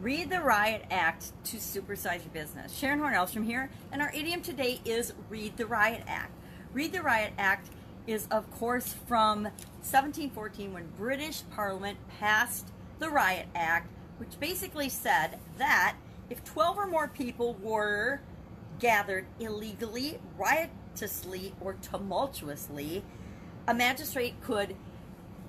Read the Riot Act to supersize your business. Sharon Hornellstrom here, and our idiom today is Read the Riot Act. Read the Riot Act is, of course, from 1714 when British Parliament passed the Riot Act, which basically said that if 12 or more people were gathered illegally, riotously, or tumultuously, a magistrate could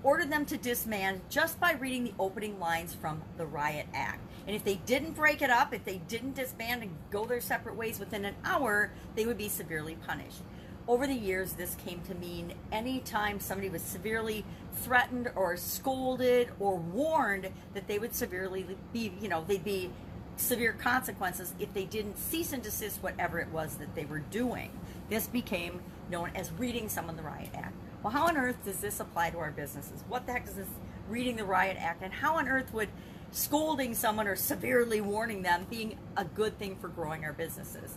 ordered them to disband just by reading the opening lines from the Riot Act. And if they didn't break it up, if they didn't disband and go their separate ways within an hour, they would be severely punished. Over the years, this came to mean anytime somebody was severely threatened or scolded or warned that they would severely be, you know, they'd be severe consequences if they didn't cease and desist whatever it was that they were doing. This became known as reading someone the Riot Act. Well, how on earth does this apply to our businesses? What the heck is this reading the Riot Act? And how on earth would scolding someone or severely warning them being a good thing for growing our businesses?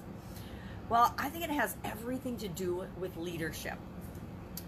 Well, I think it has everything to do with leadership,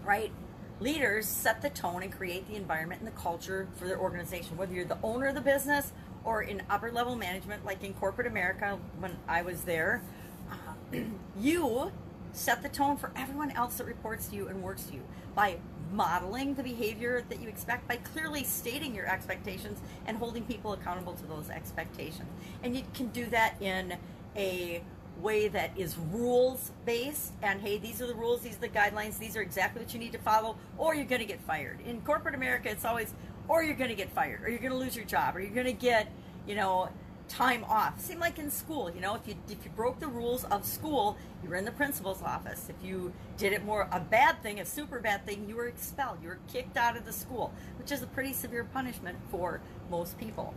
right? Leaders set the tone and create the environment and the culture for their organization, whether you're the owner of the business or in upper level management, like in corporate America when I was there. Uh, you set the tone for everyone else that reports to you and works to you by modeling the behavior that you expect by clearly stating your expectations and holding people accountable to those expectations. And you can do that in a way that is rules based and hey these are the rules these are the guidelines these are exactly what you need to follow or you're going to get fired in corporate america it's always or you're going to get fired or you're going to lose your job or you're going to get you know time off. Same like in school, you know, if you if you broke the rules of school, you were in the principal's office. If you did it more a bad thing, a super bad thing, you were expelled. You were kicked out of the school, which is a pretty severe punishment for most people.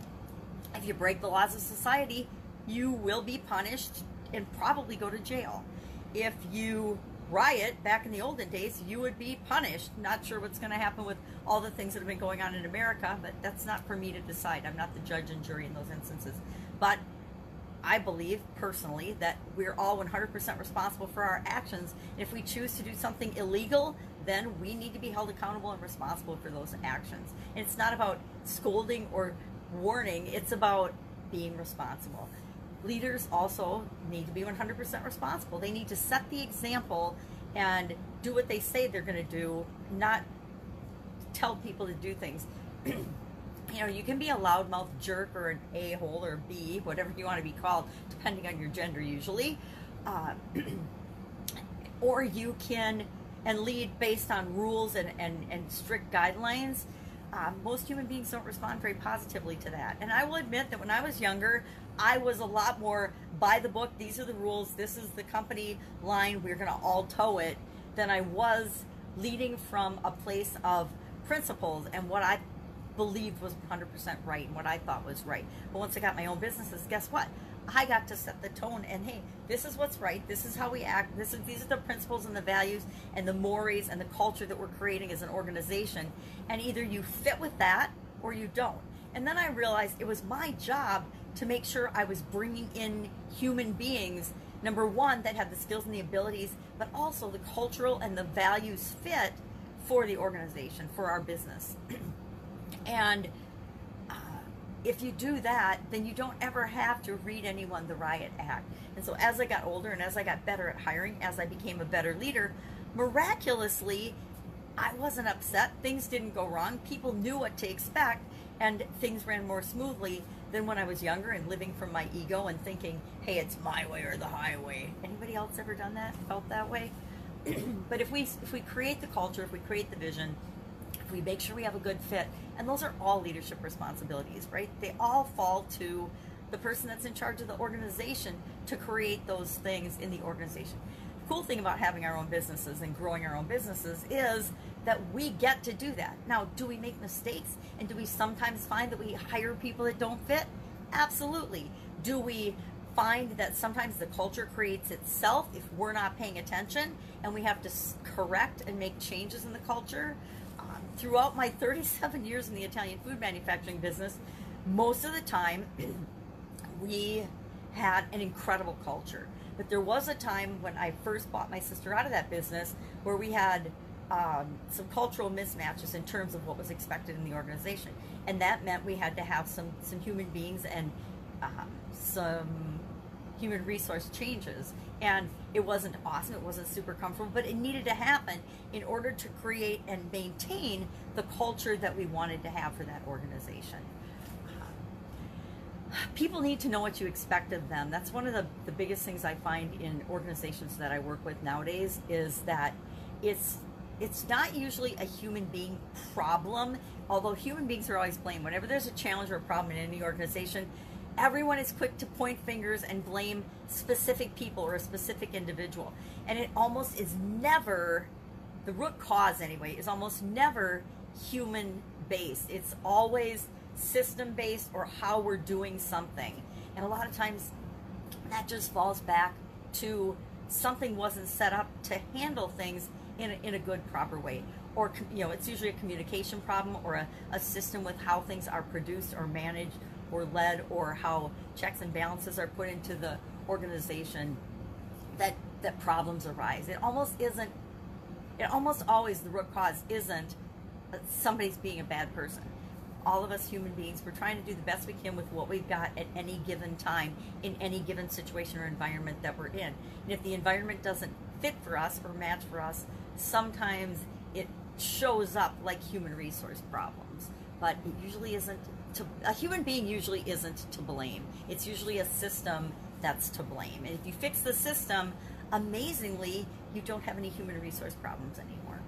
If you break the laws of society, you will be punished and probably go to jail. If you riot back in the olden days, you would be punished. Not sure what's going to happen with all the things that have been going on in America, but that's not for me to decide. I'm not the judge and jury in those instances. But I believe personally that we're all 100% responsible for our actions. If we choose to do something illegal, then we need to be held accountable and responsible for those actions. And it's not about scolding or warning, it's about being responsible leaders also need to be 100% responsible. They need to set the example and do what they say they're going to do, not tell people to do things. you know, you can be a loudmouth jerk or an a hole or B, whatever you want to be called, depending on your gender, usually. Uh, or you can and lead based on rules and, and, and strict guidelines um, most human beings don't respond very positively to that. And I will admit that when I was younger, I was a lot more by the book. These are the rules. This is the company line. We're going to all toe it. Than I was leading from a place of principles and what I believed was 100% right and what I thought was right. But once I got my own businesses, guess what? I got to set the tone and hey, this is what's right. This is how we act. This is these are the principles and the values and the mores and the culture that we're creating as an organization. And either you fit with that or you don't. And then I realized it was my job to make sure I was bringing in human beings number one that had the skills and the abilities, but also the cultural and the values fit for the organization, for our business. and uh, if you do that, then you don't ever have to read anyone the Riot Act. And so as I got older and as I got better at hiring, as I became a better leader, miraculously, I wasn't upset. Things didn't go wrong. People knew what to expect and things ran more smoothly than when I was younger and living from my ego and thinking, hey, it's my way or the highway. Anybody else ever done that? Felt that way? but if we if we create the culture, if we create the vision, if we make sure we have a good fit. And those are all leadership responsibilities, right? They all fall to the person that's in charge of the organization to create those things in the organization. The cool thing about having our own businesses and growing our own businesses is that we get to do that. Now, do we make mistakes? And do we sometimes find that we hire people that don't fit? Absolutely. Do we find that sometimes the culture creates itself if we're not paying attention and we have to correct and make changes in the culture? throughout my 37 years in the Italian food manufacturing business, most of the time we had an incredible culture. But there was a time when I first bought my sister out of that business where we had um, some cultural mismatches in terms of what was expected in the organization. And that meant we had to have some, some human beings and um, some human resource changes. And it wasn't awesome, it wasn't super comfortable, but it needed to happen in order to create and maintain the culture that we wanted to have for that organization. People need to know what you expect of them. That's one of the, the biggest things I find in organizations that I work with nowadays is that it's it's not usually a human being problem, although human beings are always blamed. Whenever there's a challenge or a problem in any organization, everyone is quick to point fingers and blame specific people or a specific individual. And it almost is never, the root cause anyway, is almost never human based. It's always system based or how we're doing something. And a lot of times that just falls back to something wasn't set up to handle things in a, in a good, proper way. Or, you know, it's usually a communication problem or a, a system with how things are produced or managed or led or how checks and balances are put into the organization that, that problems arise. It almost isn't, it almost always, the root cause isn't uh, somebody's being a bad person all of us human beings, we're trying to do the best we can with what we've got at any given time in any given situation or environment that we're in. And if the environment doesn't fit for us or match for us, sometimes it shows up like human resource problems. But it usually isn't to, a human being usually isn't to blame. It's usually a system that's to blame. And if you fix the system, amazingly, you don't have any human resource problems anymore.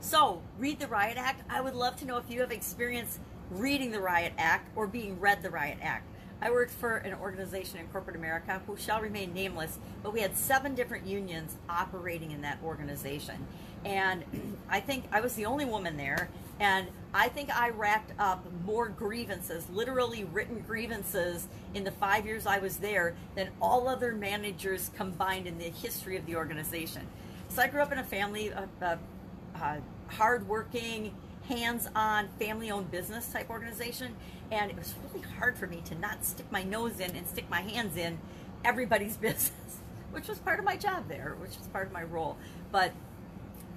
So, read the Riot Act. I would love to know if you have experience reading the Riot Act or being read the Riot Act. I worked for an organization in corporate America who shall remain nameless, but we had seven different unions operating in that organization. And I think I was the only woman there, and I think I racked up more grievances, literally written grievances, in the five years I was there than all other managers combined in the history of the organization. So I grew up in a family, of uh, uh, hardworking, hands-on family-owned business type organization and it was really hard for me to not stick my nose in and stick my hands in everybody's business which was part of my job there which was part of my role but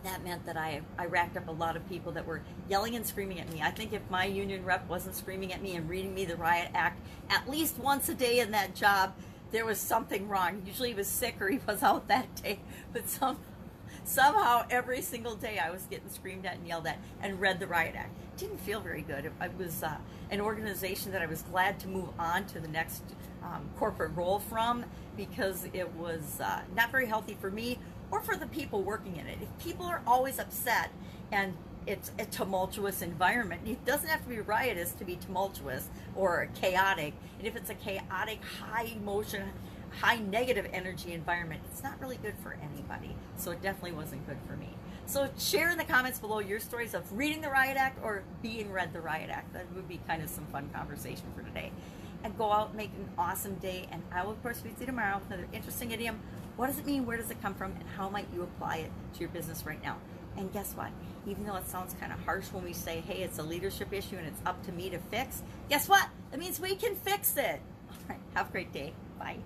that meant that I, I racked up a lot of people that were yelling and screaming at me. I think if my union rep wasn't screaming at me and reading me the riot act at least once a day in that job, there was something wrong. Usually he was sick or he was out that day, but some somehow every single day I was getting screamed at and yelled at and read the riot act. Didn't feel very good. It, it was uh, an organization that I was glad to move on to the next um, corporate role from because it was uh, not very healthy for me or for the people working in it. If people are always upset and it's a tumultuous environment. It doesn't have to be riotous to be tumultuous or chaotic. And if it's a chaotic, high emotion, high negative energy environment, it's not really good for anybody. So it definitely wasn't good for me. So share in the comments below your stories of reading the Riot Act or being read the Riot Act. That would be kind of some fun conversation for today. And go out make an awesome day. And I will, of course, with you tomorrow with another interesting idiom. What does it mean? Where does it come from? And how might you apply it to your business right now? And guess what? Even though it sounds kind of harsh when we say, hey, it's a leadership issue and it's up to me to fix, guess what? That means we can fix it. All right. Have a great day. Bye.